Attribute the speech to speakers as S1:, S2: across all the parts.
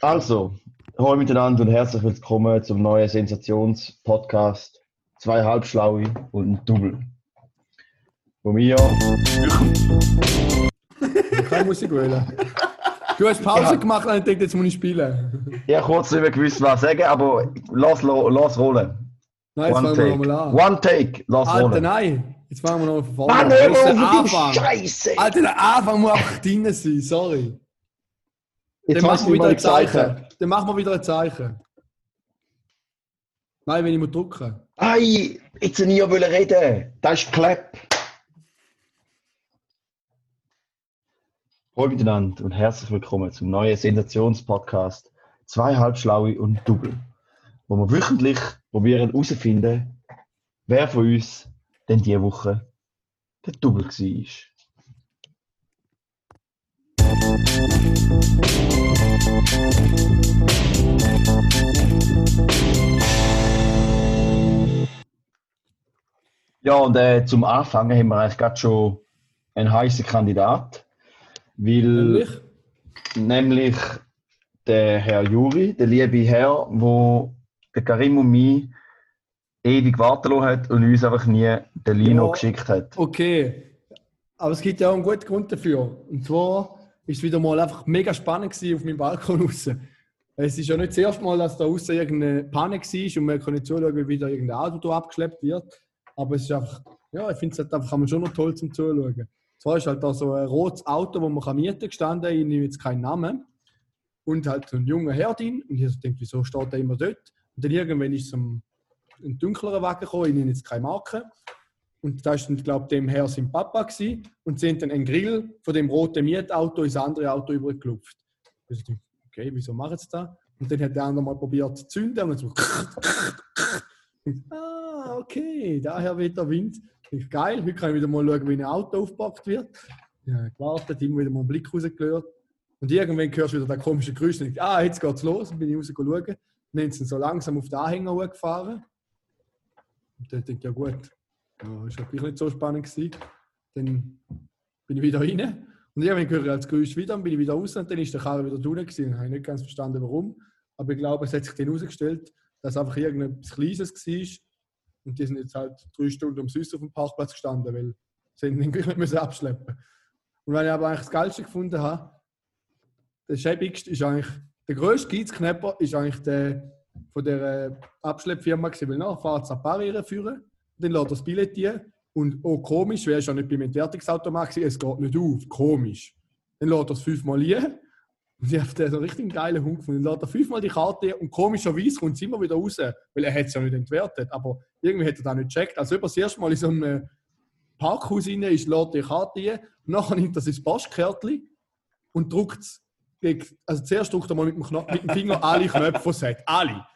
S1: Also, hallo miteinander und herzlich willkommen zum neuen Sensations-Podcast. Zwei Halbschlaue und ein Double. Von mir.
S2: Keine Musik wählen. Du hast Pause
S1: Ja.
S2: gemacht und ich dachte, jetzt muss ich spielen.
S1: Ich habe kurz nicht mehr gewusst, was sagen, aber lass, lass rollen.
S2: Nein, jetzt
S1: One
S2: fangen wir nochmal an.
S1: One take, lass
S2: Alter,
S1: rollen.
S2: nein. Jetzt fangen wir nochmal von vorne
S1: Mann,
S2: an.
S1: hör
S2: Das ist
S1: auf. Scheiße!
S2: Alter, der Anfang muss einfach drin sein, sorry.
S1: Jetzt
S2: Dann machen wir wieder
S1: mal
S2: ein
S1: gesagt.
S2: Zeichen. Dann machen wir wieder ein Zeichen. Nein, wenn ich muss drücken.
S1: Ei, jetzt nie wollen reden. Das ist Clap. Hallo miteinander und herzlich willkommen zum neuen Sensationspodcast Zwei Halbschlaue und Double, wo wir wöchentlich probieren herauszufinden, wer von uns denn diese Woche der Double war. Ja, und äh, zum Anfangen haben wir eigentlich gerade schon einen heißen Kandidat, weil
S2: Nämlich?
S1: nämlich der Herr Juri, der liebe Herr, wo der Karim und mich ewig warten lassen hat und uns einfach nie den Lino
S2: Ja.
S1: geschickt hat.
S2: Okay. Aber es gibt ja auch einen guten Grund dafür. Und zwar ist es wieder mal einfach mega spannend gewesen auf meinem Balkon raus. Es ist ja nicht das erste Mal, dass da außen irgendeine Panne war und man kann nicht zuschauen, wie wieder irgendein Auto abgeschleppt wird. Aber es ist einfach, ja, ich finde es halt einfach schon noch toll zum Zuschauen. Zwar ist halt da so ein rotes Auto, das man kann mieten gestanden, ich nehme jetzt keinen Namen. Und halt so ein junger Herr drin. Und ich denke, wieso steht der immer dort? Und dann irgendwann ist so ein, dunklerer Wagen gekommen, ich nenne jetzt keine Marke. Und da ist, glaube ich, dem Herr sein Papa gewesen. Und sie haben dann einen Grill von dem roten Mietauto ins andere Auto übergelupft. Ich dachte, okay, wieso machen sie das? Und dann hat der andere mal probiert zu zünden und so. ah, okay, daher weht der Wind. Ich geil, heute kann ich wieder mal schauen, wie ein Auto aufgepackt wird. Ja, gewartet, immer wieder mal einen Blick rausgelöst. Und irgendwann hörst du wieder den komischen Geräusch und denkst, ah, jetzt geht's los. Dann bin ich rausgeschaut. Dann sind sie so langsam auf den Anhänger hochgefahren. Und dann denke ich, ja gut, ja, ist wirklich nicht so spannend gewesen. Dann bin ich wieder rein. Und irgendwann höre ich als Geräusch wieder und bin ich wieder raus und dann ist der Karre wieder drinnen gewesen. Ich habe nicht ganz verstanden, warum. Aber ich glaube, es hat sich dann herausgestellt, dass einfach irgendetwas Kleines war. Und die sind jetzt halt drei Stunden umsonst auf dem Parkplatz gestanden, weil sie ihn nicht müssen abschleppen Und wenn ich aber eigentlich das Geilste gefunden habe, der schäbigste ist eigentlich, der grösste Geizknepper ist eigentlich der von der äh, Abschleppfirma weil nachher fährt es an Barriere führen, dann lädt er das Billett hier und oh komisch, wäre ja nicht beim Entwertungsautomat gewesen, es geht nicht auf, komisch. Dann lädt er es fünfmal hier und ich habe so einen richtig geilen Hund gefunden. Dann lädt er fünfmal die Karte hier und komischerweise kommt es immer wieder raus, weil er es ja nicht entwertet, aber irgendwie hat er das nicht gecheckt. Also über das erste Mal in so einem Parkhaus rein ist, lädt die Karte hier nachher nimmt er sein Postkärtchen und drückt es also zuerst drückt er mal mit dem, Knopf, mit dem Finger alle Knöpfe, es hat. Alle.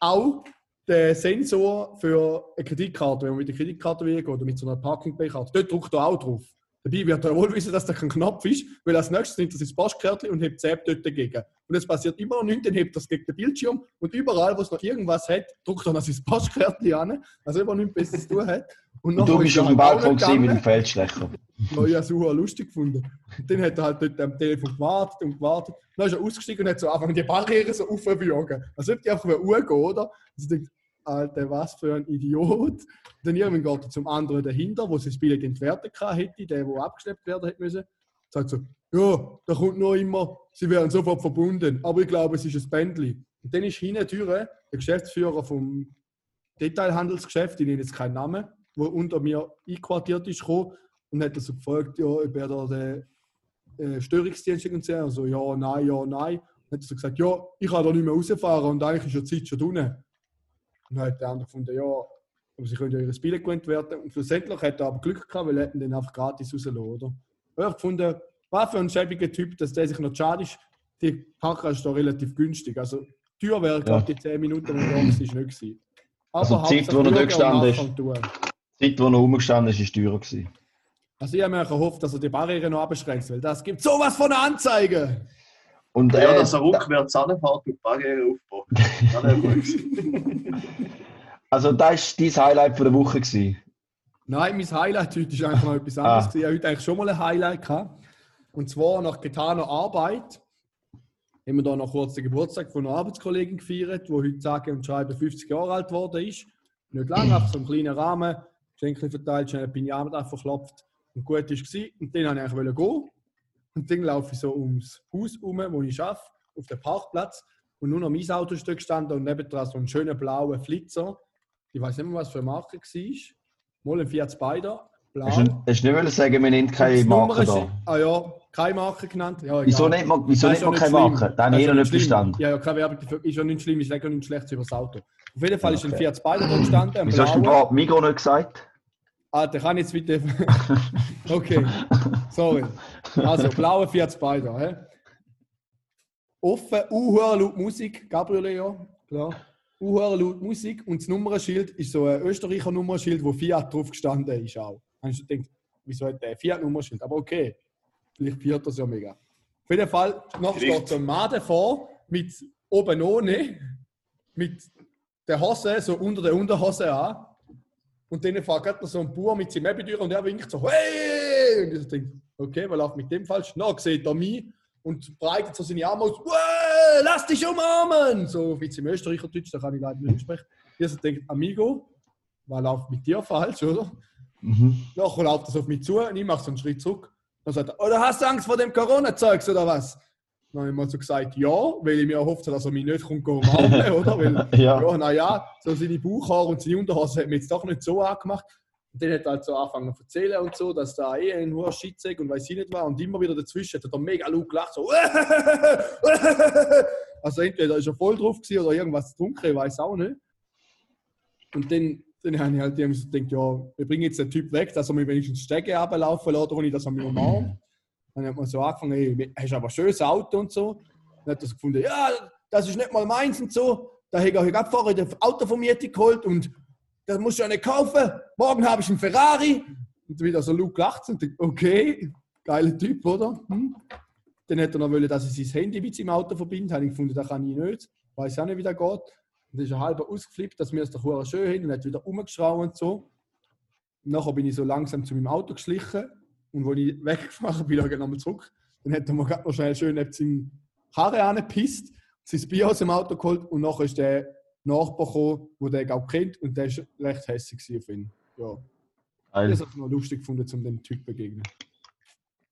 S2: Auch der Sensor für eine Kreditkarte, wenn man mit der Kreditkarte will oder mit so einer Parking-Pay-Karte, dort drückt er auch drauf. Dabei wird er wohl wissen, dass da kein Knopf ist, weil als nächstes nimmt er sein Postkärtchen und hebt die App dort dagegen. Und es passiert immer noch nichts, dann hebt er es gegen den Bildschirm und überall, wo es noch irgendwas hat, drückt er noch sein Postkärtchen an, also immer nichts Besseres zu tun hat.
S1: Und
S2: nachher
S1: du
S2: ist
S1: bist auf dem
S2: halt
S1: Balkon mit dem Feldstecher.
S2: Ja, ich habe es lustig gefunden. Und dann hat er halt dort am Telefon gewartet und gewartet. Dann ist er ausgestiegen und hat so angefangen, die Barriere so aufzujagen. Als ob die einfach uhrgehen, oder? Also ich Alter, was für ein Idiot. Dann irgendwann geht er zum anderen dahinter, wo sein Billett entwertet hätte, der, der abgeschleppt werden hätte müssen. Sagt so, ja, da kommt noch immer, sie werden sofort verbunden, aber ich glaube, es ist ein Bändli. Und dann ist hinten der Geschäftsführer vom Detailhandelsgeschäft, ich nenne jetzt keinen Namen, der unter mir einquartiert ist, gekommen und hat er so gefragt, ja, ob er da den äh, Störungsdienst und so, also ja, nein, ja, nein. Dann hat er so gesagt, ja, ich kann da nicht mehr rausfahren und eigentlich ist ja die Zeit schon drin. Und dann hat der andere gefunden, ja, aber sie können ja ihre Spiele gewinnt werden. Und schlussendlich hat er aber Glück gehabt, weil er den einfach gratis rausgelassen, oder? Und ich gefunden, was für ein schäbiger Typ, dass der sich noch schade ist. Die Parkplatz ist da relativ günstig. Also, teuer wäre,
S1: Ja.
S2: ich, die 10 Minuten, da waren, nicht gewesen.
S1: Also die Zeit, wo er dort gestanden ist. Die Zeit, wo er rumgestanden ist, war teurer. gewesen.
S2: Also ich habe mir gehofft, dass er die Barriere noch abschränkt, weil das gibt sowas von einer Anzeige.
S1: Und,
S3: Ja,
S1: äh,
S3: dass er rückwärts anfährt und die Barriere aufbaut.
S1: Also das war dein Highlight von der Woche. Gewesen.
S2: Nein, mein Highlight heute ist eigentlich noch etwas
S1: Ah.
S2: anderes. Ich hatte heute eigentlich schon mal ein Highlight. Gehabt. Und zwar nach getaner Arbeit haben wir da noch kurz den Geburtstag von einer Arbeitskollegin gefeiert, die heute sage und schreibe 50 Jahre alt geworden ist. Nicht lange, auf so einem kleinen Rahmen, Geschenke verteilt, schnell ein Pinjama verklopft und gut war es. Und dann wollte ich eigentlich gehen. Und dann laufe ich so ums Haus herum, wo ich arbeite, auf den Parkplatz. Und nur noch mein Auto ist gestanden und nebendran so ein schöner blauer Flitzer. Ich weiß nicht mehr, was für eine Marke war. Mal ein Fiat Spider, blau.
S1: Hast du nicht wollen sagen, wir nennen keine Marke da?
S2: Ah ja, keine Marke genannt. Ja,
S1: Wieso nennt man, wieso nennt man keine
S2: schlimm.
S1: Marke? Da habe ich noch nicht verstanden.
S2: Ja, ja, keine Werbung dafür. Ist ja nicht schlimm, ich sage ja nichts Schlechtes über das Auto. Auf jeden Fall ist ein. Fiat Spider da gestanden. ein
S1: Wieso hast du überhaupt Migro nicht gesagt?
S2: Ah, der kann jetzt bitte. okay, sorry. Also, blauer Fiat Spider. Hä? Offen, uhuere laut Musik, Gabriele ja, klar. Uhuere laut Musik und das Nummernschild ist so ein Österreicher Nummernschild, wo Fiat drauf gestanden ist auch. Dann hast du gedacht, wieso hat der Fiat Nummernschild? Aber okay, vielleicht fiert das ja mega. Auf jeden Fall, noch steht so ein Mann davor, mit oben ohne, mit der Hose so unter der Unterhose an. Und dann fährt gerade noch so ein Bauer mit seinem Ebentür und er winkt so, hey! Und ich denke, okay, was läuft mit dem falsch? Na, sieht er mich und breitet so seine Arme aus, hey, lass dich umarmen! So wie im Österreicher-Deutsch, da kann ich leider nicht sprechen. Ich so denke, Amigo, was läuft mit dir falsch, oder?
S1: Mhm.
S2: Nachher läuft so auf mich zu und ich mache so einen Schritt zurück. Dann sagt er, oder hast du Angst vor dem Corona-Zeugs oder was? Dann habe ich mal so gesagt, ja, weil ich mir erhofft habe, dass er mich nicht kommt umarmen oder? Weil,
S1: Ja.
S2: ja, naja, so seine Bauchhaare und seine Unterhose hat mir jetzt doch nicht so angemacht. Und dann hat er halt so angefangen zu erzählen und so, dass da eh ein hoher Shit sei und weiß ich nicht was. Und immer wieder dazwischen hat er dann mega laut gelacht, so. also entweder ist er voll drauf gewesen oder irgendwas dunkel, ich weiß auch nicht. Und dann, dann habe ich halt irgendwie so gedacht, ja, wir bringen jetzt den Typ weg, dass er mich wenigstens Stege runterlaufen lässt, ohne dass er mich umarmt. Dann hat man so angefangen, hey, hast aber ein schönes Auto und so. Dann hat er so gefunden, ja, das ist nicht mal meins und so. Da habe ich gerade vorher das Auto von mir geholt und das musst du ja nicht kaufen. Morgen habe ich einen Ferrari. Und wieder so laut gelacht und dachte, okay, geiler Typ, oder? Hm? Dann hat er noch wollen, dass ich sein Handy mit seinem Auto verbinde. Habe ich gefunden, das kann ich nicht. Weiß auch nicht, wie das geht. Und dann ist er halb ausgeflippt, dass wir es doch hure schön haben und hat wieder umgeschraubt und so. Und nachher bin ich so langsam zu meinem Auto geschlichen und als ich weggefahren bin, ich nochmal zurück. Dann hat er mir gerade noch schnell schön neben seinem Karre angepisst, sein Bier aus dem Auto geholt und nachher ist der Nachbar gekommen, der den auch kennt und der war recht hässlich auf ihn. Ja,
S1: Geil.
S2: das hat ich noch lustig gefunden, um dem Typ zu begegnen.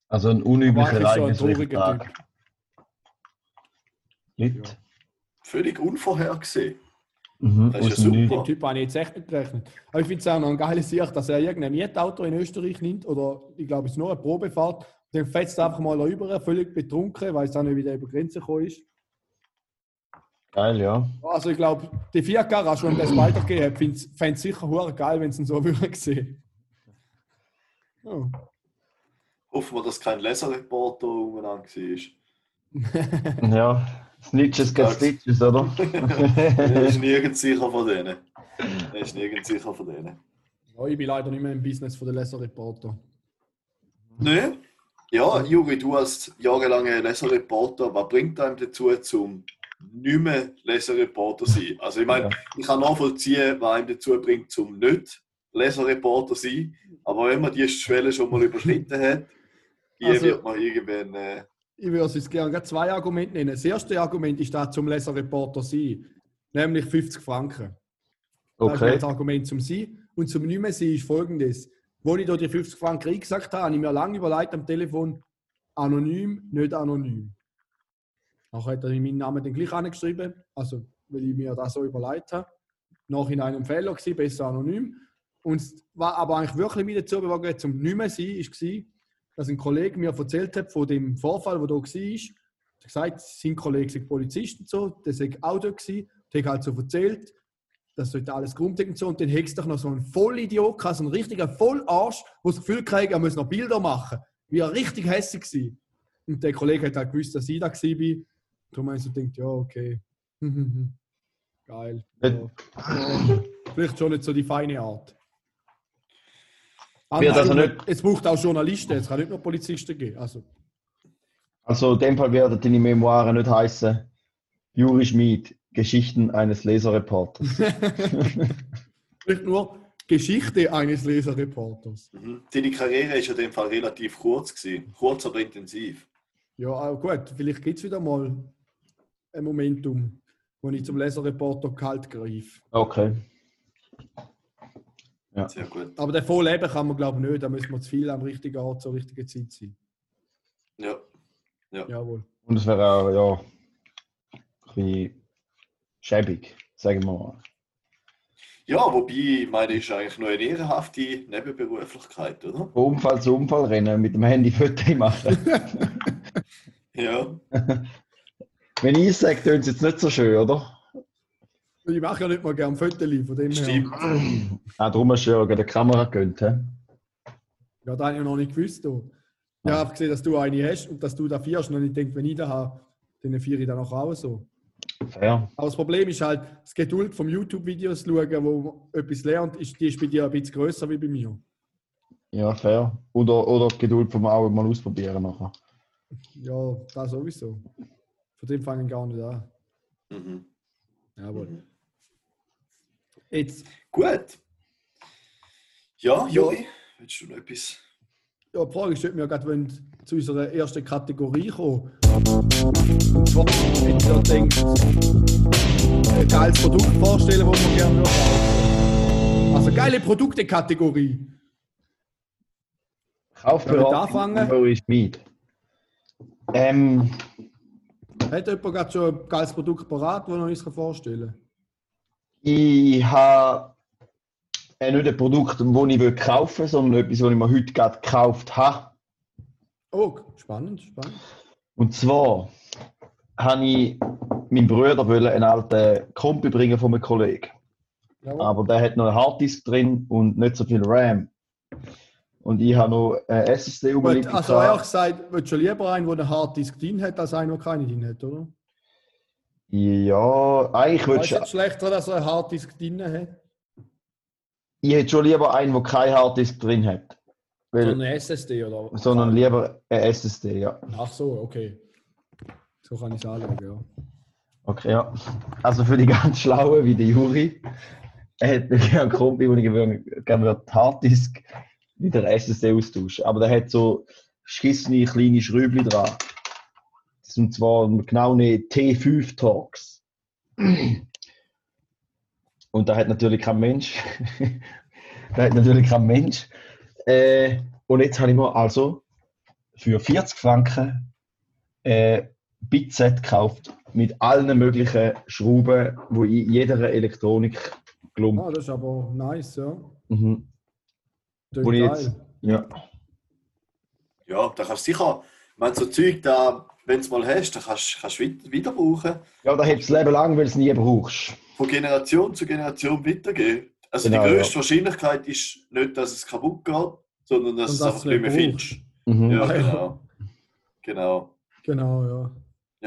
S1: Also ein unüblicher
S2: eigentlich schon ein
S1: ereignisreicher
S2: trauriger
S1: Tag.
S2: Typ.
S1: Lit.
S3: Völlig unvorhergesehen.
S1: Mhm.
S3: Das ist ja super.
S1: Nichts.
S2: Den Typ habe ich jetzt echt nicht gerechnet. Aber ich finde es auch noch ein geiles Sicht, dass er irgendein Mietauto in Österreich nimmt oder ich glaube, es ist nur eine Probefahrt. Dann fetzt er einfach mal da über, völlig betrunken, ich weiß auch nicht, wie der über die Grenze gekommen ist.
S1: Geil, ja.
S2: Also ich glaube, die vier Garage, wenn das weitergegeben hat, fände es sicher hure geil, wenn sie ihn so würden sehen. Ja.
S3: Hoffen wir, dass kein Leserreporter umeinander war.
S1: Ja. Snitches get. Stitches, oder?
S3: Er ist nirgends sicher von denen. Er ist nirgends sicher von denen.
S2: Ja, ich bin leider nicht mehr im Business von der Leserreporter.
S3: Nö. Ja, Juri, du als jahrelanger Leserreporter, was bringt einem dazu, zum nicht mehr Leserreporter zu sein? Also ich meine, ich kann nachvollziehen, was einem dazu bringt, zum nicht Leserreporter zu sein. Aber wenn man die Schwelle schon mal überschritten hat, die
S2: Also-
S3: wird man irgendwann... Äh,
S2: Ich würde jetzt gerne zwei Argumente nennen. Das erste Argument ist da zum Leserreporter sein, nämlich 50 Franken. Das ist
S1: Okay.
S2: das Argument zum Sein. Und zum nicht mehr Sein ist folgendes. Wo ich da die 50 Franken eingesagt habe, habe ich mir lange überlegt am Telefon, anonym, nicht anonym. Nachher hat er meinen Namen dann gleich angeschrieben, also weil ich mir das so überlegt habe. Nachhinein ein Fehler gewesen, besser anonym. Und was aber eigentlich wirklich mich dazu bewogen hat, zum nicht mehr Sein, war, dass ein Kollege mir erzählt hat von dem Vorfall, der da war. Hat gesagt, sein Kollege sei Polizist und so, der sei auch dort gewesen. Der hat halt so erzählt, das sollte alles grundlegend so. Und dann hättest du doch noch so einen Vollidiot gehabt, so einen richtigen Vollarsch, der das Gefühl kriegt, er muss noch Bilder machen. Wie er richtig hässlich war. Und der Kollege hat halt gewusst, dass ich da war. Darum habe ich so gedacht, ja, okay. Geil. Ja. Vielleicht schon nicht so die feine Art.
S1: Wird also nicht-
S2: Es braucht auch Journalisten, es kann nicht nur Polizisten geben. Also,
S1: Also in dem Fall werden deine Memoiren nicht heißen Juri Schmid, Geschichten eines Leserreporters.
S2: Vielleicht nur Geschichte eines Leserreporters.
S3: mhm. Deine Karriere ist in dem Fall relativ kurz gewesen. Kurz, aber intensiv.
S2: Ja, gut. Vielleicht gibt es wieder mal ein Momentum, wo ich zum Leserreporter kalt greife.
S1: Okay.
S3: Sehr gut.
S2: Aber davon leben kann man, glaube ich, nicht. Da müssen wir zu viel am richtigen Ort zur richtigen Zeit sein.
S3: Ja.
S2: Jawohl.
S1: Und es wäre auch, ja, ein bisschen schäbig, sagen wir mal.
S3: Ja, wobei, ich meine, ist eigentlich nur eine ehrenhafte Nebenberuflichkeit, oder?
S1: Unfall zu Unfall rennen, mit dem Handy Fotos machen.
S3: Ja.
S1: Wenn ich sage, tönt es jetzt nicht so schön, oder?
S2: Ich mache ja nicht mal gerne Fotos von dem her.
S3: Stimmt.
S1: Ah, darum hast du ja die Kamera gegönnt, hä?
S2: Ja, das habe ich ja noch nicht gewusst. Du. Ich habe gesehen, dass du eine hast und dass du da vier hast. Und ich denke, wenn ich da habe, dann vier ich dann auch auch so.
S1: Fair.
S2: Aber das Problem ist halt, das Geduld vom YouTube-Videos schauen, wo man etwas lernt, ist, die ist bei dir ein bisschen grösser wie bei mir.
S1: Ja, fair. Oder, oder die Geduld vom auch mal ausprobieren nachher.
S2: Ja, das sowieso. Von dem fangen gar nicht an.
S3: Mhm.
S2: Jawohl.
S3: Mhm.
S2: Jetzt,
S3: Gut. Ja, Juri, willst du noch etwas?
S2: ja, die Frage stellt mir gerade, wenn du zu unserer ersten Kategorie kommen. Wenn du dir denkst, ein geiles Produkt vorstellen, das man gerne würde. Also geile Produkte-Kategorie.
S1: Kaufberatung ist mit. Ähm,
S2: Hat jemand gerade schon ein geiles Produkt parat, das er uns vorstellen kann?
S1: Ich habe äh, nicht ein Produkt, das ich kaufen will, sondern etwas, das ich mir heute gerade gekauft habe.
S2: Oh, spannend, spannend.
S1: Und zwar habe ich meinem Bruder einen alten Kumpel bringen von einem Kollegen.
S2: Jawohl.
S1: Aber der hat noch einen Harddisk drin und nicht so viel RAM. Und ich habe noch eine SSD rumliegen.
S2: also ehrlich gesagt, würdest du lieber einen, der einen Harddisk drin hat, als einen, der keine drin hat, oder?
S1: Ja, eigentlich würde
S2: Ist
S1: ich,
S2: es schlechter, dass er einen Harddisk drin hat?
S1: ich hätte schon lieber einen, der keinen Harddisk drin hat. Weil,
S2: Sondern eine SSD, oder?
S1: sondern lieber eine SSD, ja.
S2: Ach so, okay. So kann ich es anschauen, ja.
S1: Okay, ja. Also für die ganz Schlauen wie der Juri, er hat wirklich einen Kumpel, wo ich gerne Harddisk mit der SSD austauschen. Aber der hat so schissene kleine Schrübli dran. Sind zwar genau eine T5 Talks. Und da hat natürlich kein Mensch. da hat natürlich kein Mensch. Äh, und jetzt habe ich mir also für 40 Franken äh, Bitset gekauft mit allen möglichen Schrauben, wo in jeder Elektronik gelungen.
S2: Ah, das ist aber nice, ja.
S1: Mhm. Wo ich jetzt, ja.
S3: Ja, da kannst du sicher, wenn so Zeug da, wenn du es mal hast, dann kannst du wieder, wieder brauchen.
S1: ja, da hebst du das Leben lang, weil du es nie brauchst.
S3: Von Generation zu Generation weitergeben. Also
S1: Genau,
S3: die größte Wahrscheinlichkeit ist nicht, dass es kaputt geht, sondern dass du es einfach nicht mehr findest.
S1: Mhm.
S3: Ja,
S2: Ah, ja.
S3: genau. Genau.
S2: Genau, ja.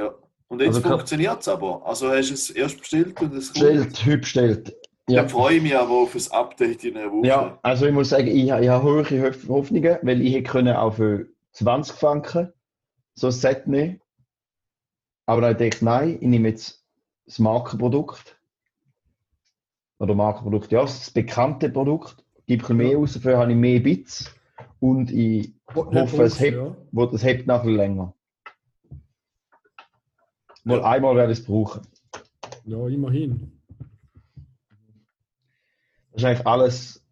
S3: Ja. Und jetzt
S1: Also
S3: funktioniert es aber. Also hast du es erst bestellt und es kommt.
S1: Bestellt, heute bestellt. Ja.
S3: Dann freue ich mich aber auf ein Update in einer Woche.
S1: ja, also ich muss sagen, ich, ich habe hohe Hoff- Hoffnungen, weil ich hätte können auch für 20 Franken so ein Set nehmen Aber dann dachte ich, nein, ich nehme jetzt das Markenprodukt. Oder Markenprodukt, ja, das bekannte Produkt. Gebe bisschen mehr aus, dafür habe ich mehr Bits. Und ich
S2: Wo
S1: hoffe, es hebt,
S2: ja.
S1: hebt nachher länger. Mal
S3: Ja.
S1: einmal werde ich es brauchen.
S2: Ja, immerhin.
S1: Das ist eigentlich alles,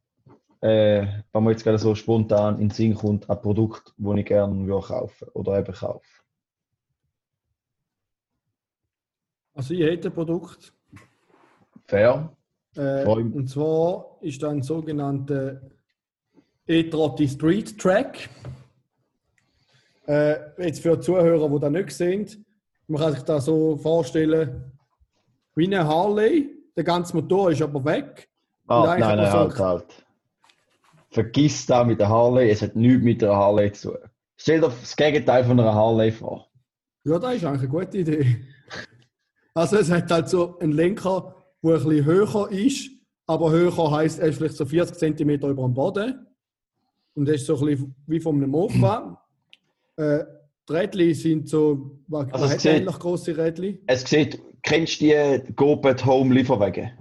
S1: äh, was mir jetzt gerade so spontan in den Sinn kommt, ein Produkt, das ich gerne würde kaufen oder eben kaufe.
S2: Also ich hätte ein Produkt.
S1: Fair.
S2: Äh, und zwar ist da ein sogenannter E-Trotti Street Track. Äh, jetzt für die Zuhörer, die das nicht sehen, man kann sich das so vorstellen, wie eine Harley. Der ganze Motor ist aber weg.
S1: Ah, nein,
S2: man
S1: nein, halt, halt. Vergiss das mit der Harley, es hat nichts mit der Harley zu tun. Stell dir das Gegenteil von einer Harley vor.
S2: Ja, das ist eigentlich eine gute Idee. Also es hat halt so einen Lenker, der ein bisschen höher ist, aber höher heisst, er ist vielleicht so 40 cm über dem Boden. Und das ist so ein bisschen wie von einem Mofa. äh, die Rädchen sind so, was
S1: Also
S2: hat eigentlich grosse Rädchen?
S1: Es sieht, kennst du die GoPet Home Lieferwege?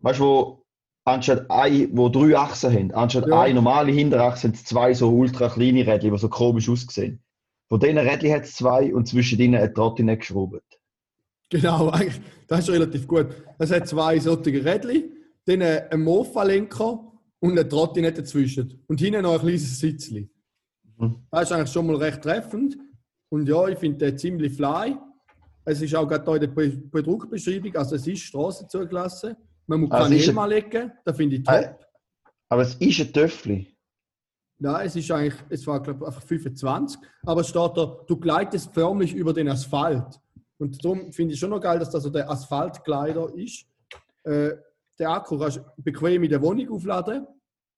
S1: Weißt du, wo anstatt ein, wo drei Achsen haben, anstatt
S2: Ja.
S1: eine normale Hinterachse sind es zwei so ultra kleine Rädchen, die so komisch aussehen. Von diesen Rädchen hat es zwei und zwischen denen ein Trottinett geschraubt.
S2: Genau, eigentlich, das ist relativ gut. Es hat zwei solche Rädchen, dann ein Mofa-Lenker und eine Trottinette dazwischen. Und hinten noch ein kleines Sitzchen.
S1: Mhm.
S2: Das ist eigentlich schon mal recht treffend. Und ja, ich finde den ziemlich fly. Es ist auch gerade hier in der Be- Produktbeschreibung, also es ist Straße zugelassen. Man muss
S1: Also
S2: Helm
S1: es-
S2: anlegen, das finde ich top.
S1: Äh. Aber es ist ein Töffli.
S2: Nein, es ist eigentlich, es war glaube ich einfach 25, aber es steht da, du gleitest förmlich über den Asphalt. Und darum finde ich schon noch geil, dass das so der Asphaltkleider ist. Äh, der Akku kannst du bequem in der Wohnung aufladen.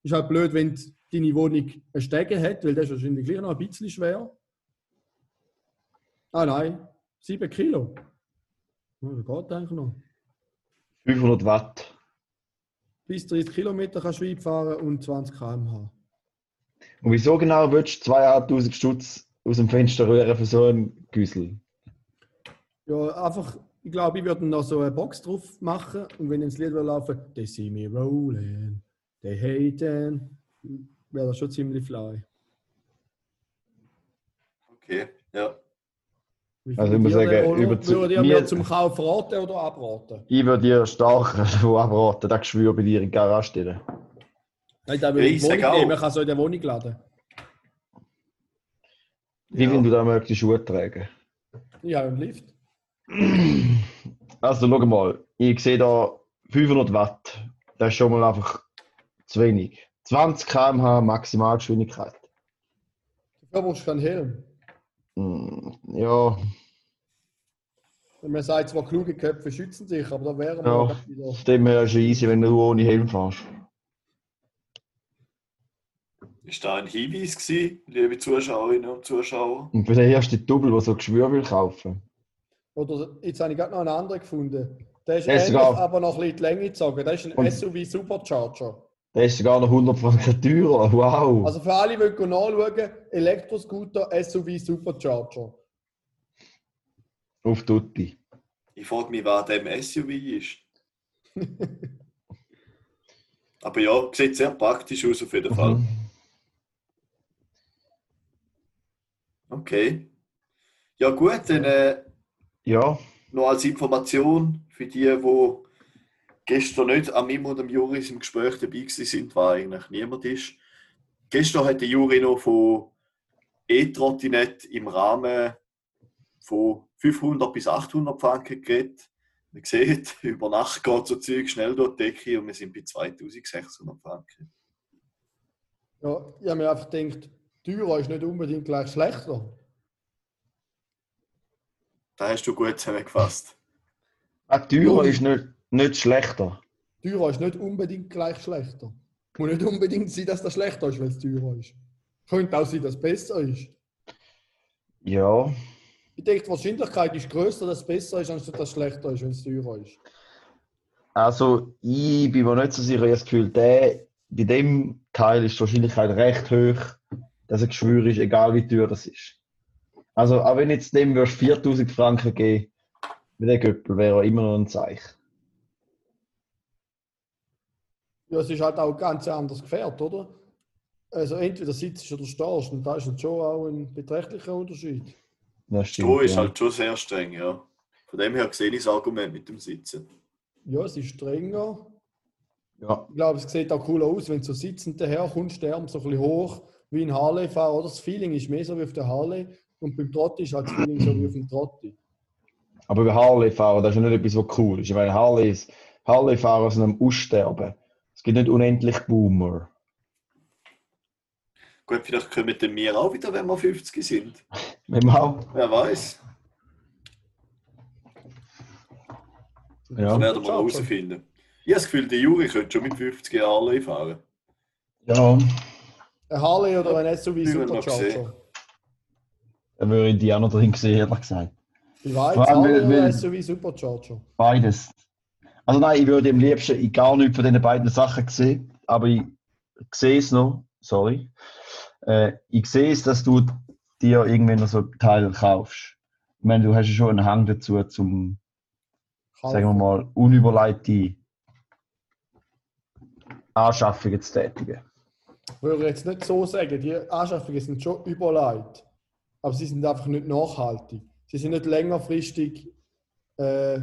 S2: Ist halt blöd, wenn deine Wohnung einen Stege hat, weil der ist wahrscheinlich gleich noch ein bisschen schwer. Ah nein, 7 Kilo. Ja, das geht eigentlich noch.
S1: 500 Watt.
S2: Bis 30 Kilometer kannst du weit fahren und 20 km/h.
S1: Und wieso genau willst du 2'500 Stutz aus dem Fenster rühren für so einen Güssel?
S2: Ja, einfach, ich glaube, ich würde noch so eine Box drauf machen und wenn ins Lied will laufen, they see me rolling, they haten, wäre das schon ziemlich fly.
S3: Okay, ja.
S2: Wie
S1: Also ich muss sagen, über zu-
S2: Würdet ihr
S1: mir-
S2: zum Kauf raten oder abraten?
S1: Ich würde dir stark davon abraten, das Geschwür bei dir in die Garage stellen.
S2: Nein, da
S3: Ja,
S2: würde
S3: ich
S2: ich Wohnung nehmen, man kann so in der Wohnung laden.
S1: Wie
S3: Ja.
S1: wenn du da möchtest Schuhe tragen.
S2: Ich habe einen Lift.
S1: Also schau mal, ich sehe da 500 Watt. Das ist schon mal einfach zu wenig. 20 km/h Maximalgeschwindigkeit.
S2: Dafür brauchst keinen Helm.
S1: Hm, Ja,
S2: man sagt zwar, kluge Köpfe schützen sich, aber da wären wir
S1: Ja.
S2: gerade wieder.
S1: dem her ist es easy, wenn du ohne Helm fährst.
S3: Ist da ein Hinweis gewesen, liebe Zuschauerinnen und Zuschauer?
S1: Und für den ersten Double, der so Geschwür will kaufen.
S2: Oder jetzt habe ich gerade noch einen anderen gefunden. Der ist
S1: Der ist
S2: ähnlich,
S1: sogar-
S2: aber noch ein bisschen die Länge gezogen. Der ist ein
S1: Und-
S2: SUV Supercharger.
S1: Der ist sogar noch 100 Franken teurer. Wow.
S2: Also für alle, die nachschauen, Elektroscooter SUV Supercharger.
S1: Auf Tutti.
S3: Ich frage mich, wer dem SUV ist. Aber ja, sieht sehr praktisch aus auf jeden Fall.
S1: Mhm.
S3: Okay. Ja gut, dann äh,
S1: Ja,
S3: noch als Information für die, die gestern nicht an mir und dem Juris im Gespräch dabei sind, weil eigentlich niemand ist. Gestern hat der Juri noch von E-Trottinett im Rahmen von 500 bis 800 Franken geredet. Man sieht, über Nacht geht so Zeug schnell durch die Decke und wir sind bei 2600 Franken.
S2: Ja, ich habe mir einfach gedacht, teurer ist nicht unbedingt gleich schlechter.
S3: Da hast du gut zusammengefasst.
S1: auch teurer ist nicht, nicht schlechter.
S2: Teurer ist nicht unbedingt gleich schlechter. Muss nicht unbedingt sein, dass das schlechter ist, weil es teurer ist. Könnte auch sein, dass es besser ist.
S1: Ja,
S2: Ich denke, die Wahrscheinlichkeit ist größer, dass es besser ist, anstatt dass es schlechter ist, wenn es teurer ist.
S1: also ich bin mir nicht so sicher, ich habe das Gefühl, der, bei dem Teil ist die Wahrscheinlichkeit recht hoch, dass ein Geschwür ist, egal wie teuer das ist. Also, auch wenn jetzt dem würdest 4000 Franken geben, mit dem Göppel wäre er immer noch ein Zeichen.
S2: Ja, es ist halt auch ganz anders gefährt, oder? Also entweder sitzt oder stehst und da ist halt schon auch ein beträchtlicher Unterschied.
S1: Das stimmt.
S3: Stroh ist
S1: ja.
S3: halt schon sehr streng, ja. Von dem her sehe ich das Argument mit dem Sitzen.
S2: Ja, es ist strenger.
S1: ja.
S2: Ich glaube, es sieht auch cool aus, wenn du so sitzend daherkommst, der Arm so ein bisschen hoch, wie ein Harley-Fahrer. Oder das Feeling ist mehr so wie auf der Harley und beim Trotti ist halt das Feeling so wie auf dem Trotti.
S1: Aber bei Harley-Fahren, das ist ja nicht etwas, was cool ist. Ich meine, Harley ist, Harley-Fahrer sind am Aussterben. Es gibt nicht unendlich Boomer.
S3: Gut, vielleicht kommen dann wir auch wieder, wenn wir 50 sind.
S1: Wenn man auch,
S3: Wer weiß.
S1: ja.
S3: Das werden wir herausfinden. Ich habe das Gefühl, der Juri könnte schon mit 50 Jahren Harley fahren.
S1: ja,
S2: Ein Harley oder ein SUV
S3: Wir
S2: Supercharger?
S1: dann würde ich die auch noch drin sehen, ehrlich gesagt.
S2: Ich weiß, Harley oder SUV Supercharger?
S1: Beides. Also nein, ich würde am liebsten gar nichts von diesen beiden Sachen sehen, aber ich sehe es noch, sorry. Äh, ich sehe es, dass du dir irgendwann noch so ein Teil kaufst. Ich meine, du hast ja schon einen Hang dazu, zum, sagen wir mal, unüberlegte Anschaffungen zu tätigen.
S2: würde ich jetzt nicht so sagen. Die Anschaffungen sind schon überlegt. Aber sie sind einfach nicht nachhaltig. Sie sind nicht längerfristig äh,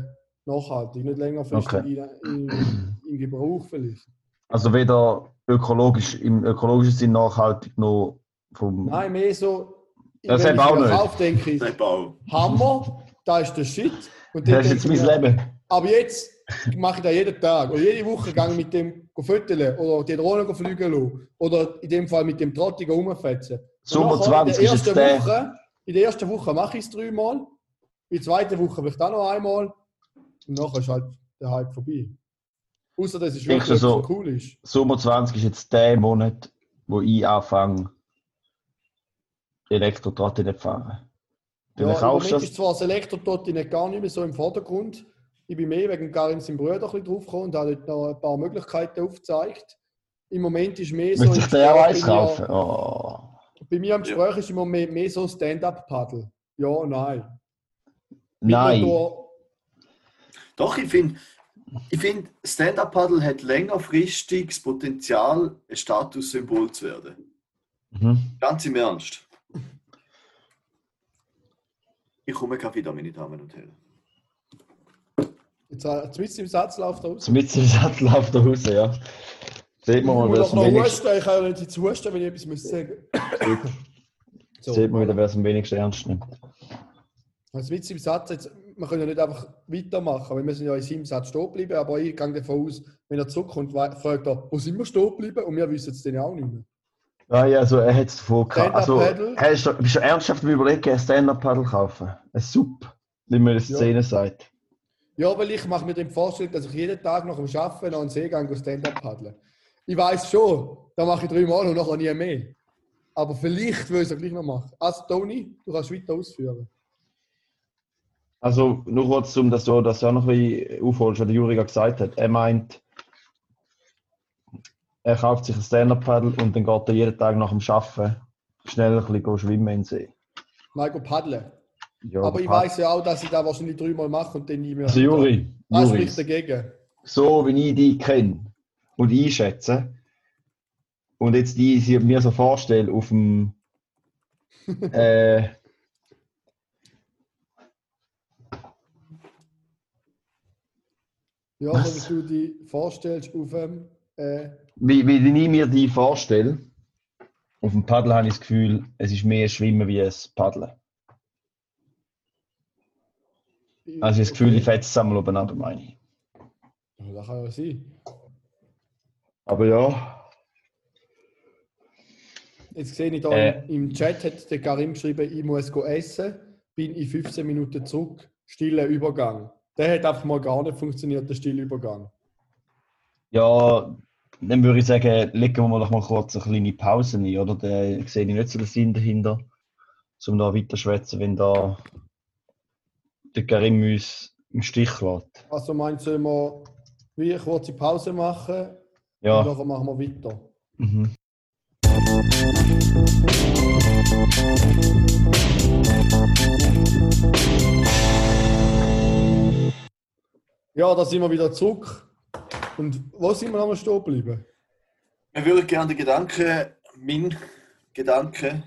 S2: nachhaltig, nicht längerfristig
S1: Okay.
S2: in, in, in Gebrauch vielleicht.
S1: Also weder ökologisch, im ökologischen Sinn nachhaltig noch vom.
S2: Nein, mehr so,
S1: Das
S2: wenn
S1: eben auch
S2: ich
S1: nicht.
S2: Kauf denke, ich. Hammer, da ist der Shit. Und
S1: Das ist jetzt mein
S2: ich mir,
S1: Leben.
S2: Aber jetzt mache ich das jeden Tag. Oder jede Woche gehe ich mit dem föteln oder die Drohne fliegen lassen. Oder in dem Fall mit dem Trottiger rumfetzen.
S1: Sommer
S2: Und nachher
S1: 20
S2: in
S1: ist
S2: der
S1: jetzt
S2: ersten
S1: der.
S2: Woche, In der ersten Woche mache ich es dreimal. In der zweiten Woche vielleicht auch noch einmal. Und nachher ist halt der Hype vorbei. Außer dass es wirklich
S1: du so-
S2: cool ist.
S1: Sommer 20 ist jetzt der Monat, wo ich anfange, Elektro-Trotti zu fahren. Dann
S2: Ja, im
S1: kaufst
S2: Moment
S1: du
S2: ist
S1: das.
S2: zwar das Elektro-Totti nicht gar nicht mehr so im Vordergrund. Ich bin mehr wegen Karin seinem Bruder ein bisschen draufgekommen und habe dort noch ein paar Möglichkeiten aufgezeigt. Im Moment ist mehr so. Im
S1: ich der auch eins
S2: bei mir-
S1: kaufen? Oh.
S2: Bei mir im Gespräch ist im Moment mehr so Stand-up-Paddle. Ja, nein. Mit
S1: Nein.
S2: Motor-
S3: Doch, ich finde, ich find, Stand-Up-Paddle hat längerfristig das Potenzial, ein Statussymbol zu werden.
S1: Mhm.
S3: Ganz im Ernst. Ich komme Kaffee da, meine Damen und Herren.
S2: Jetzt, äh, jetzt mit im Satz läuft er aus.
S1: So mit dem Sattel auf der Hose, ja. Sieht
S2: Ich
S1: man mal,
S2: muss
S1: wer es
S2: noch
S1: am wenigsten.
S2: Ich kann ja nicht husten, wenn ich etwas muss sagen so.
S1: sieht man wieder, wer es am wenigsten ernst nimmt.
S2: Also mit im Satz, jetzt, wir können ja nicht einfach weitermachen, weil wir sind ja in seinem Satz stehen geblieben, aber ich gehe davon aus, wenn er zurückkommt, fragt er, wo sind wir stehen geblieben? Und wir wissen es dann auch nicht mehr.
S1: Ah ja, also er hat es davor gehabt. Also,
S2: Stand-up-Paddle?
S1: hast du, bist du ernsthaft am überlegen, ein Stand-Up-Paddle kaufen? Ein Sub, wie man in der
S2: Ja.
S1: Szene sagt.
S2: Ja, weil ich mache mir den Vorstellung, dass ich jeden Tag nach dem Arbeiten an den See gehe und Stand-up paddeln. Ich weiß schon, da mache ich dreimal und nachher nie mehr. Aber vielleicht will ich es ja gleich noch machen. Also Toni, du kannst weiter ausführen.
S1: Also, nur kurz, um das so, dass du auch noch ein bisschen aufholst, was der Juri gesagt hat. Er meint, er kauft sich ein Stand-Up-Paddle und dann geht er jeden Tag nach dem Arbeiten schnell ein bisschen schwimmen in den See.
S2: Nein, go paddeln.
S1: Ja,
S2: Aber ich weiß ja auch, dass ich das wahrscheinlich dreimal mache und dann nie mehr.
S1: Also, Juri,
S2: Was
S1: Juri
S2: spricht dagegen?
S1: so wie ich dich kenne und einschätze und jetzt die sie mir so vorstelle auf dem äh,
S2: Ja,
S1: Was?
S2: wenn du dir vorstellst auf dem. Äh,
S1: wie, wie ich mir die vorstelle, auf dem Paddel habe ich das Gefühl, es ist mehr Schwimmen wie ein Paddeln. Also ich habe das Gefühl, ich fetze es einmal oben ab, meine ich.
S2: Ja, das kann ja sein.
S1: Aber ja,
S2: Jetzt sehe ich da
S1: Äh.
S2: im, Chat, hat der Karim geschrieben, ich muss go essen, bin in 15 Minuten zurück, stiller Übergang. Der hat einfach mal gar nicht funktioniert, der stille Übergang.
S1: ja, dann würde ich sagen, legen wir doch mal kurz eine kleine Pause ein, oder? Da sehe ich nicht so den Sinn dahinter, um da weiter schwätzen, wenn da der Karim uns im Stich lässt.
S2: Also meinst du, sollen wir wie eine kurze Pause machen und
S1: Ja,
S2: nachher machen wir weiter?
S1: mhm.
S2: Ja, da sind wir wieder zurück. Und wo sind wir nochmal stehen geblieben?
S3: Ich würde gerne den Gedanken, meinen Gedanken,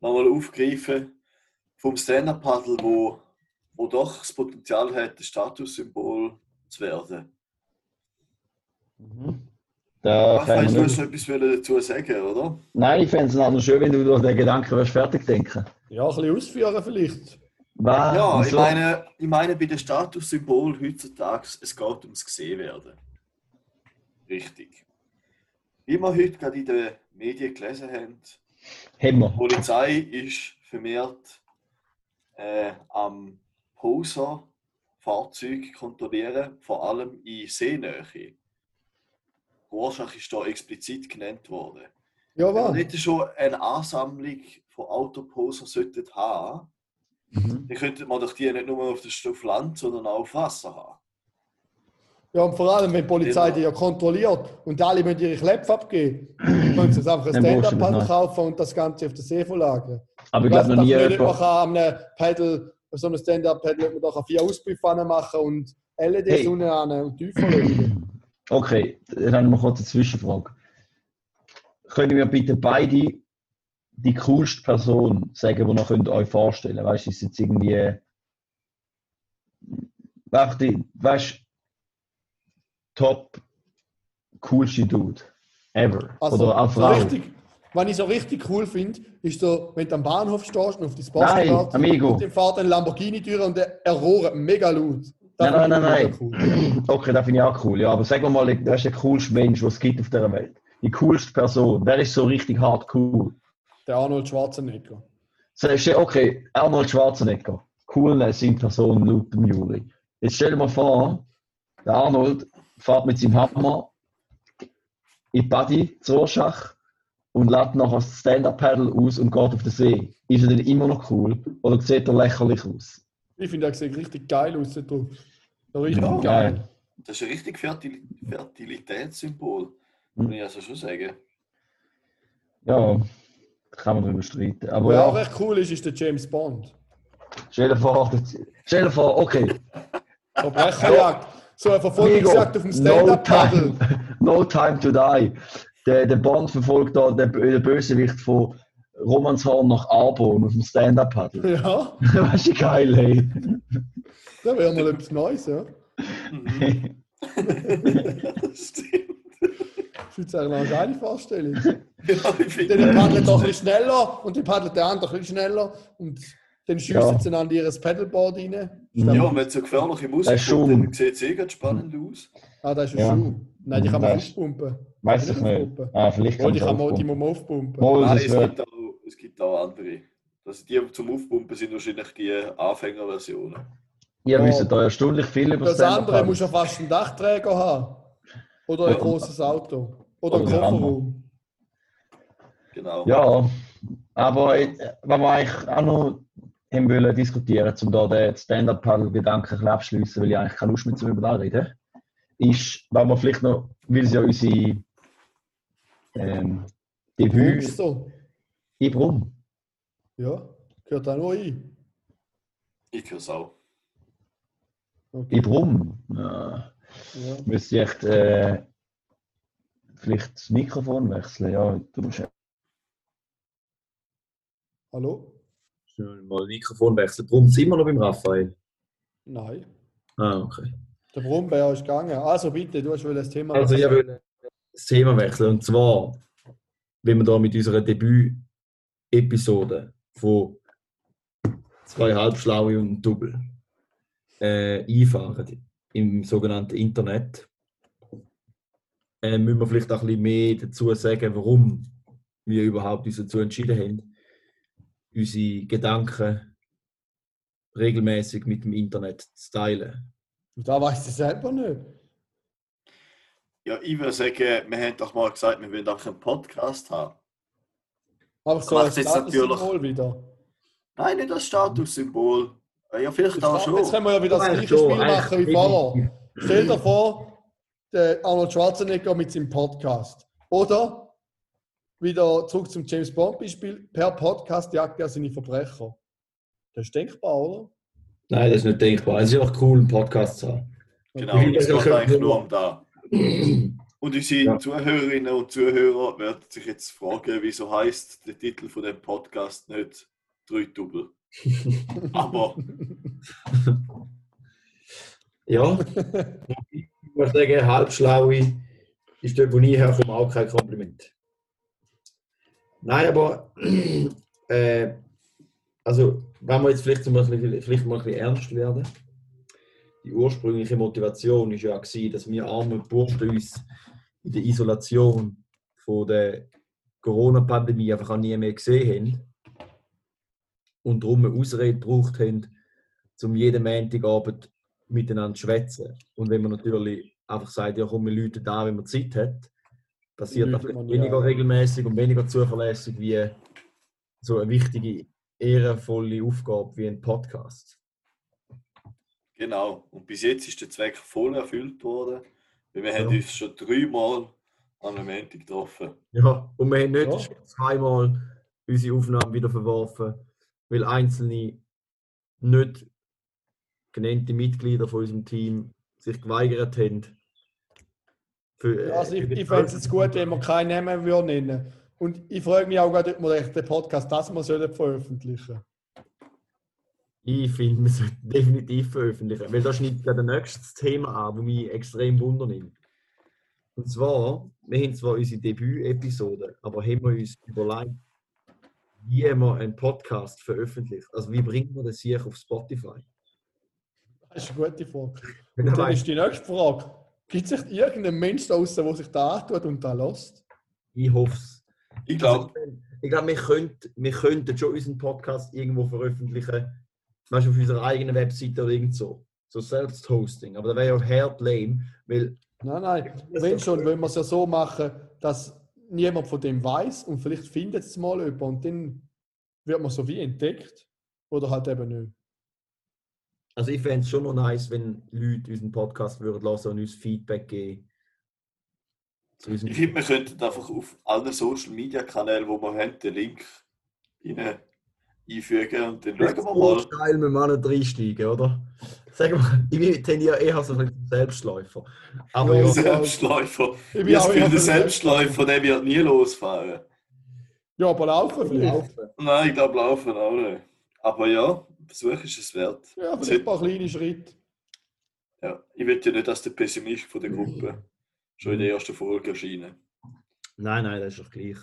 S3: nochmal aufgreifen vom Stand-Up-Paddle, wo, wo doch das Potenzial hat, ein Statussymbol zu werden.
S1: Da
S3: Ach, du hast etwas dazu sagen, oder?
S1: Nein, ich fände es noch schön, wenn du durch den Gedanken wirst fertig denken.
S2: Ja, ein bisschen ausführen vielleicht.
S1: Was?
S3: Ja, ich meine, ich meine bei den Statussymbol heutzutage, es geht ums Gesehenwerden. Richtig. Wie wir heute gerade in den Medien gelesen haben,
S1: Haben
S3: die Polizei ist vermehrt äh, am Poser Fahrzeug kontrollieren, vor allem in Seenähe. Rorschach ist da explizit genannt worden.
S2: Ja,
S3: Wenn wir nicht schon eine Ansammlung von Autoposer sollten haben,
S1: Mhm.
S3: dann könnte man doch die nicht nur auf, das, auf Land, sondern auch auf Wasser haben.
S2: Ja, und vor allem, wenn die Polizei
S3: Genau.
S2: die ja kontrolliert und alle müssen ihre Kläpfe abgeben, können sie jetzt einfach ein
S1: Dann noch.
S2: kaufen und das Ganze auf den See verlagern.
S1: Aber ich glaube noch nie
S2: nicht, man
S1: jemand.
S2: kann an einem Pedal, so einem Stand-Up-Pedal, man doch vier Auspuffannen machen und LED-Sonne an und tiefer legen.
S1: Okay, dann habe ich mal kurz eine Zwischenfrage. Können wir bitte beide die coolste Person sagen, die ihr könnt euch vorstellen könnt? Weißt du, ist jetzt irgendwie. einfach die, weißt top coolste Dude ever.
S2: Also,
S1: Oder
S2: so
S1: Frau.
S2: richtig, was ich so richtig cool finde, ist so, wenn du am Bahnhof stehst und auf die Bus
S1: Nein,
S2: wartest
S1: amigo.
S2: und dann fährt ein Lamborghini-Tür und der er rohrt mega laut. Das
S1: Nein, nein, nein, nein.
S2: Cool.
S1: Okay, das finde ich auch cool. Ja, aber sag mir mal, wer ist der coolste Mensch, was es gibt auf dieser Welt? Die coolste Person. Wer ist so richtig hart cool?
S2: Der Arnold Schwarzenegger.
S1: Sagst du, okay, Arnold Schwarzenegger. Coolness in Person laut dem Juri. Jetzt stell dir mal vor, der Arnold fährt mit seinem Hammer in die Buddy zu Rorschach und lädt nachher das Stand-Up-Paddle aus und geht auf den See. Ist er denn immer noch cool oder sieht er lächerlich aus?
S2: Ich finde, er sieht richtig geil aus. So richtig
S1: Ja,
S2: geil.
S1: geil.
S3: Das ist ein richtig Fertil Fertilitätssymbol,
S1: Hm.
S3: muss ich also schon sagen.
S1: Ja, kann man darüber streiten. Aber
S2: Wer auch
S1: ja,
S2: recht cool ist, ist der James Bond.
S1: stell dir vor, stell dir vor, okay,
S2: Verbrecherjagd. So eine Verfolgungsjagd auf dem
S1: no
S2: Stand-Up-Paddle.
S1: time, no time to die. Der, der Bond verfolgt da den, Bösewicht von Romanshorn nach Arbon auf dem Stand-Up-Paddle.
S2: Ja,
S1: weißt du, wie geil, ey.
S2: das wäre mal etwas Neues, ja.
S3: Mhm. Das stimmt.
S2: Ich finde es eigentlich eine geile Vorstellung.
S3: Ja,
S2: Dann paddelt er ein bisschen schneller und dann paddelt der andere ein bisschen schneller und dann schiessen
S1: Ja.
S2: sie an ihres Pedalboard rein.
S3: Ja, wenn es so gefährliche Musik
S1: Das ist
S3: kommt, dann sieht es eh ganz spannend aus.
S2: Ah, das ist ein
S1: Ja.
S2: Schuh. Nein, die kann man aufpumpen.
S1: Weiß ich
S2: Nicht aufpumpen.
S1: Ah, vielleicht
S2: Oh,
S1: kann
S2: die
S1: ich
S2: kann man, die
S1: aufpumpen.
S2: muss man aufpumpen.
S1: Mal,
S3: Nein,
S1: das
S3: es gibt, auch, es gibt auch andere. Also die zum Aufpumpen sind wahrscheinlich die Anfängerversionen.
S1: ihr
S2: Oh.
S1: wisst da ja stündlich viel über
S2: Das andere
S1: Stand-Up-Paddle.
S2: muss ja fast einen Dachträger haben. Oder ein großes Auto. Oder ein
S1: Oder ein.
S2: Kofferraum.
S3: Genau.
S1: Ja, aber was wir eigentlich auch noch haben wollen diskutieren, um da den Stand-Up-Paddle-Gedanken abschliessen, weil ich eigentlich keine Lust mehr zu über das reden, ist, weil wir vielleicht noch, weil es ja unsere ähm, Debüt
S2: So.
S1: in Brumm.
S2: Ja, gehört auch noch ein.
S3: Ich höre es auch.
S2: Okay.
S1: In Brumm. Ja,
S2: Ja.
S1: müsste ich echt äh, vielleicht das Mikrofon wechseln. Ja, du musst
S2: Hallo?
S4: Schnell mal Mikrofon wechseln. Brummt immer noch beim Raphael?
S2: Nein.
S4: Ah, okay.
S2: Der Brummbär ist gegangen. Also bitte, du hast wohl das Thema.
S4: Also ich will das Thema wechseln. Und zwar, wenn wir da mit unserer Debüt-Episode von zwei Halbschlaue und Double äh, einfahren im sogenannten Internet, äh, müssen wir vielleicht auch ein bisschen mehr dazu sagen, warum wir überhaupt uns dazu entschieden haben, unsere Gedanken regelmäßig mit dem Internet zu teilen.
S2: Da weiß ich selber nicht.
S3: Ja, ich würde sagen, wir haben doch mal gesagt, wir wollen auch einen Podcast haben.
S2: Aber so als
S3: jetzt
S2: Statussymbol wieder.
S3: Nein, nicht das Statussymbol. Ja, vielleicht auch
S2: Jetzt,
S3: schon.
S2: jetzt können wir ja wieder das gleiche Spiel machen wie vorher. Stell dir vor, der Arnold Schwarzenegger mit seinem Podcast. Oder wieder zurück zum James Bond-Beispiel. Per Podcast jagt er seine Verbrecher. Das ist denkbar, oder?
S4: Nein, das ist nicht denkbar. Es ist auch cool, einen Podcast zu haben.
S3: Genau, es geht eigentlich nur um da. Und unsere
S4: Ja.
S3: Zuhörerinnen und Zuhörer werden sich jetzt fragen, wieso heißt der Titel von dem Podcast nicht «Drei Double». Aber
S4: Ja, ich muss sagen, halbschlaue ist dort, wo ich herkomme, auch kein Kompliment. Nein, aber äh, also, wenn wir jetzt vielleicht, mal ein bisschen, vielleicht mal ein bisschen ernst werden, die ursprüngliche Motivation war ja, gewesen, dass wir armen Burschen uns in der Isolation von der Corona-Pandemie einfach auch nie mehr gesehen haben und darum eine Ausrede gebraucht haben, um jeden Montagabend miteinander zu schwätzen. Und wenn man natürlich einfach sagt, ja komm, wir Leute da, wenn man Zeit hat, passiert das weniger
S2: ja.
S4: regelmäßig und weniger zuverlässig wie so eine wichtige, ehrenvolle Aufgabe wie ein Podcast.
S3: genau, und bis jetzt ist der Zweck voll erfüllt worden. Weil wir
S4: Ja.
S3: haben uns schon dreimal an einem Montag getroffen.
S4: Ja, und wir haben nicht
S2: Ja.
S4: schon zweimal unsere Aufnahmen wieder verworfen, weil einzelne nicht genannte Mitglieder von unserem Team sich geweigert haben. Für, äh,
S2: Also ich, ich fände es jetzt gut, wenn wir keinen Namen würden nennen Und ich frage mich auch gerade, ob wir den Podcast das mal sollen veröffentlichen
S1: Ich finde, wir sollten definitiv veröffentlichen, weil da schneidet ja das nächste Thema an, das mich extrem wundernimmt. Und zwar, wir haben zwar unsere Debüt-Episode, aber haben wir uns überlegt, wie man einen Podcast veröffentlicht. Also wie bringt man das hier auf Spotify?
S2: Das ist eine gute Frage.
S1: Wenn
S2: Und dann ist die nächste Frage. Gibt es irgendeinen Mensch da draußen, der sich da antut und da lässt?
S1: ich hoffe es.
S3: Ich glaube,
S1: Ich glaube, wir, könnt, wir könnten schon unseren Podcast irgendwo veröffentlichen. Zum Beispiel auf unserer eigenen Webseite oder irgend so. So Selbsthosting. Aber da wäre ja hart lame, weil
S2: Nein, nein. Wenn schon, wollen wir es ja so machen, dass niemand von dem weiß und vielleicht findet es mal jemand und dann wird man so wie entdeckt. Oder halt eben nicht.
S1: Also ich fände es schon noch nice, wenn Leute unseren Podcast würden hören und uns Feedback geben.
S3: Ich finde, wir könnten einfach auf allen Social Media Kanälen, wo wir haben, den Link rein einfügen und dann schauen wir mal.
S1: steil mit Mann reinsteigen, oder? Sag mal, ich bin tendiere eher so ein Selbstläufer. Aber
S2: Ja,
S1: ja,
S3: Selbstläufer.
S2: Ich bin
S3: Ich
S2: auch eher
S3: der Selbstläufer, der wird nie losfahren.
S2: Ja, aber laufen vielleicht.
S1: laufen.
S3: Nein, ich glaube, laufen auch nicht. Aber ja, Versuch ist es wert.
S2: Ja, vielleicht ein paar kleine Schritte.
S3: Ja, ich will ja nicht als der Pessimist von der Gruppe schon in der ersten Folge erscheinen.
S1: Nein, nein, das ist doch gleich.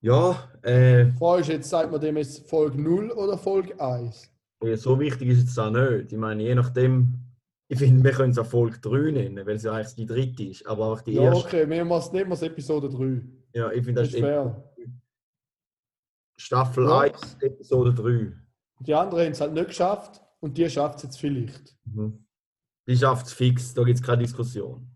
S1: Ja, äh,
S2: Frage ist jetzt, sagt man dem jetzt Folge 0 oder Folge 1?
S1: Ja, so wichtig ist es auch nicht. Ich meine, je nachdem, ich finde, wir können es auch Folge 3 nennen, weil es ja eigentlich die dritte ist. Aber auch die
S2: Ja,
S1: erste.
S2: okay, wir machen es nehmen es Episode 3.
S1: Ja, ich finde,
S2: Das
S1: das
S2: ist
S1: ist
S2: fair.
S1: Staffel
S2: Ja.
S1: 1, Episode 3.
S2: Die anderen haben es halt nicht geschafft und die schafft es jetzt vielleicht.
S1: Mhm. Die schafft es fix, da gibt es keine Diskussion.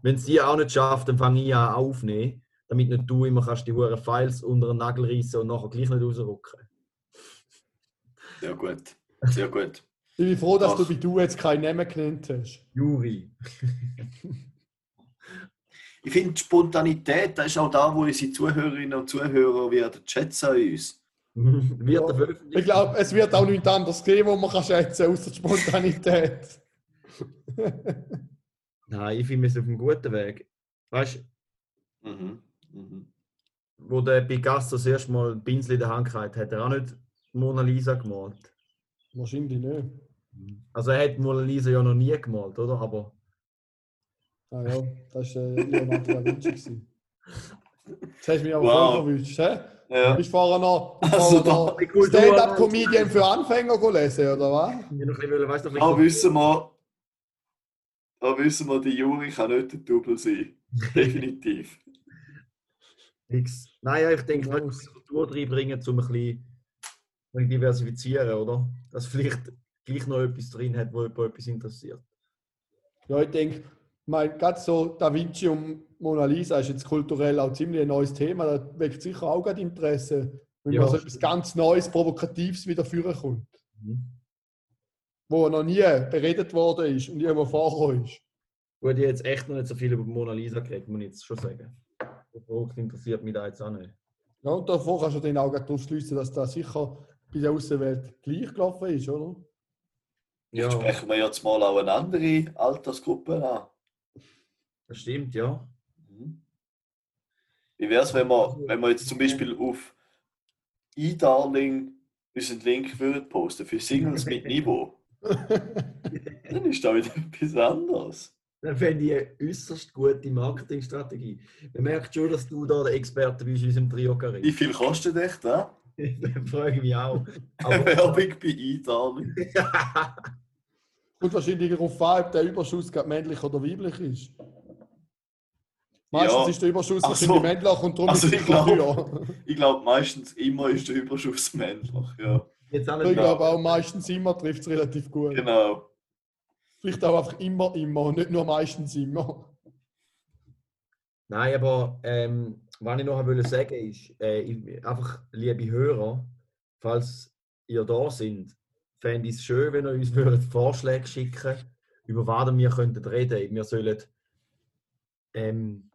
S1: Wenn es die auch nicht schafft, dann fange ich an aufnehmen, damit nicht du immer kannst die hohen Files unter den Nagel reißen und nachher gleich nicht rausrücken.
S3: Sehr gut. Sehr gut.
S2: Ich bin froh, dass
S3: Ach.
S2: du bei du jetzt keinen Namen genannt hast.
S1: Juri.
S3: Ich finde, die Spontanität, das ist auch da, wo unsere Zuhörerinnen und Zuhörer werden schätzen an uns.
S1: Wird
S2: Ja. Ich glaube, es wird auch nichts anderes geben, wo man kann schätzen außer die Spontanität.
S1: Nein, ich finde, wir sind auf einem guten Weg. Weißt du,
S3: Mhm. Mhm.
S1: wo der Picasso das erste Mal ein Pinsel in der Hand hatte, hat er auch nicht Mona Lisa gemalt.
S2: Wahrscheinlich nicht.
S1: Also er hat Mona Lisa ja noch nie gemalt, oder? Aber
S2: Ah ja, das war äh, Leonardo da Vinci. gewesen. Jetzt hast du mich aber
S3: Wow.
S2: voll. Hä?
S3: Ja.
S2: Du vorher noch, bist
S3: Also
S2: noch Stand-up-Comedian für Anfänger gelesen, oder was?
S1: ich noch ein bisschen, wollen, weißt du, noch
S3: Da wissen wir, da wissen wir, die Juri kann nicht der Double sein. Definitiv.
S1: Nix. Nein, ja, ich denke, wir müssen Kultur reinbringen, um ein bisschen, diversifizieren, oder? Dass vielleicht gleich noch etwas drin hat, wo jemand etwas interessiert.
S2: Ja, ich denke, mein, gerade so Da Vinci und Mona Lisa ist jetzt kulturell auch ziemlich ein neues Thema. Da weckt sicher auch gerade Interesse, wenn
S1: Ja,
S2: mal so etwas ganz Neues, Provokatives wieder führen kommt,
S1: Mhm.
S2: wo noch nie beredet worden ist und irgendwo vorgekommen ist.
S1: Gut, ich habe jetzt echt noch nicht so viel über Mona Lisa geredet, muss ich jetzt schon sagen. Der Produkt interessiert mich da jetzt auch nicht.
S2: Ja, und davor kannst du dann auch darauf schließen, dass das sicher bei der Außenwelt gleich gelaufen ist, oder?
S3: Jetzt sprechen wir jetzt mal auch eine andere Altersgruppe an.
S1: das stimmt, ja.
S3: Mhm. Wie wäre es, wenn wir, wenn wir jetzt zum Beispiel auf eDarling unseren Link würden posten für Singles mit Niveau? Dann ist da wieder etwas anderes.
S1: Das fände ich eine äußerst gute Marketingstrategie. Man merkt schon, dass du da der Experte bist in unserem Trio
S3: Wie
S1: Karin.
S3: viel kostet echt da?
S1: Das frage ich mich auch. Aber
S3: Werbung bei eDarling.
S2: Und wahrscheinlich darauf an, ob der Überschuss gerade männlich oder weiblich ist. Meistens
S3: Ja.
S2: ist der Überschuss
S3: Ach
S2: wahrscheinlich
S3: so.
S2: männlich und darum
S3: Also
S2: ist
S3: ich
S2: es
S3: glaube-. Ich glaube, meistens immer ist der Überschuss männlich. Ja,
S2: Ich glaube auch meistens immer trifft es relativ gut.
S3: genau.
S2: Vielleicht auch einfach immer, immer nicht nur meistens immer.
S1: Nein, aber ähm, was ich noch wollte sagen ist, äh, ich, einfach, liebe Hörer, falls ihr da sind, fände ich es schön, wenn ihr uns würdet Vorschläge schicken über was wir könnten reden. Wir sollen ähm,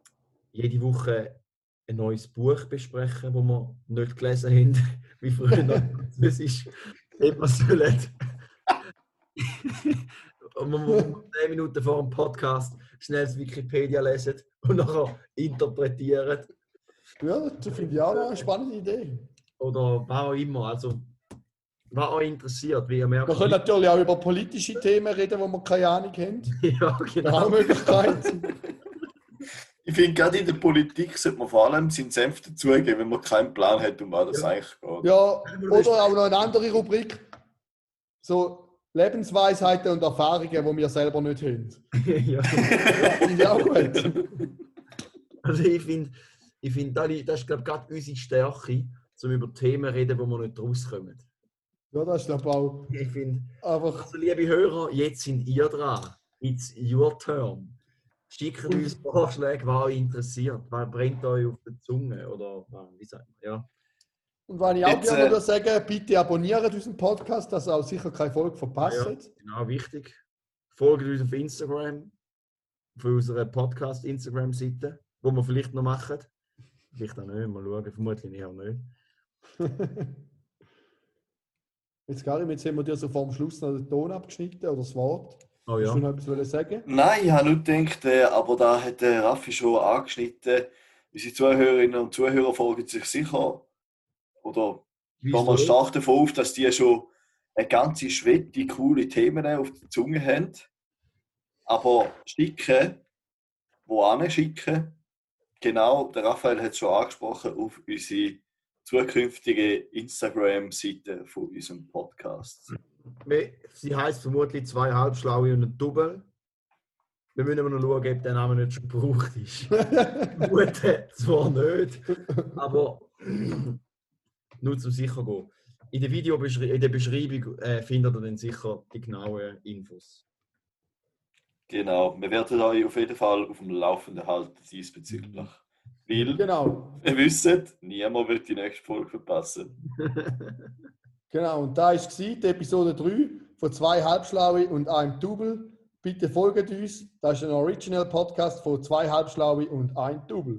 S1: jede Woche ein neues Buch besprechen, das wir nicht gelesen haben, wie früher noch Französisch. Ob wir sollen und wir wir 10 Minuten vor dem Podcast schnell das Wikipedia lesen und nachher interpretieren.
S2: Ja, das finde ich auch eine spannende Idee.
S1: Oder was auch immer. Also, was euch interessiert, wie ihr merkt.
S2: Wir können natürlich auch über politische Themen reden, wo wir keine Ahnung haben.
S1: ja, genau.
S2: auch eine Möglichkeit.
S3: Ich finde, gerade in der Politik sollte man vor allem seinen Senf dazugeben, wenn man keinen Plan hat, um was das eigentlich geht.
S2: Ja, oder auch noch eine andere Rubrik. So Lebensweisheiten und Erfahrungen, die wir selber nicht haben.
S1: ja.
S2: Finde ich auch gut.
S1: Also ich finde, ich find, das ist glaube ich gerade unsere Stärke, um über Themen zu reden, wo wir nicht rauskommen.
S2: Ja, das ist glaube auch
S1: Ich finde,
S2: einfach.
S1: also liebe Hörer, jetzt sind ihr dran. It's your turn. Schickt uns Vorschläge, was euch interessiert. Was brennt euch auf der Zunge? Oder wie sagt man? Ja.
S2: Und wenn ich auch
S3: Jetzt,
S2: gerne
S3: äh,
S2: würde sagen, bitte abonniert unseren Podcast, dass ihr auch sicher keine Folge verpasst.
S1: Ja. Genau, wichtig. Folgt uns auf Instagram, auf unserer Podcast-Instagram-Seite, wo wir vielleicht noch machen. Vielleicht auch nicht, mal schauen, vermutlich eher nicht.
S2: Jetzt, Karim, jetzt haben wir dir so vor dem Schluss noch den Ton abgeschnitten oder das Wort.
S1: Oh ja.
S2: du noch etwas wollen sagen?
S3: Nein, ich habe nicht gedacht, äh, aber da hat der Raffi schon angeschnitten. Unsere Zuhörerinnen und Zuhörer folgen sich sicher. Oder gehen wir
S1: Wieso?
S3: stark davon auf, dass die schon eine ganze Schwette coole Themen auf der Zunge haben. Aber schicken, wo schicken? Genau, der Raphael hat es schon angesprochen, auf unsere zukünftige Instagram-Seite von unserem Podcast.
S1: Sie heißt vermutlich zwei Halbschlaue und ein Double. Wir müssen aber noch schauen, ob der Name nicht schon gebraucht ist. Gut, äh, zwar nicht, aber nur zum sicher gehen. In der Videobeschrei in der Beschreibung äh, findet ihr dann sicher die genauen Infos.
S3: Genau, wir werden euch auf jeden Fall auf dem Laufenden halten diesbezüglich. Weil,
S2: Genau.
S3: ihr wisst, niemand wird die nächste Folge verpassen.
S2: Genau, und da war die Episode 3 von zwei Halbschlaue und einem Double. Bitte folgt uns. Das ist ein Original Podcast von zwei Halbschlaue und ein Double.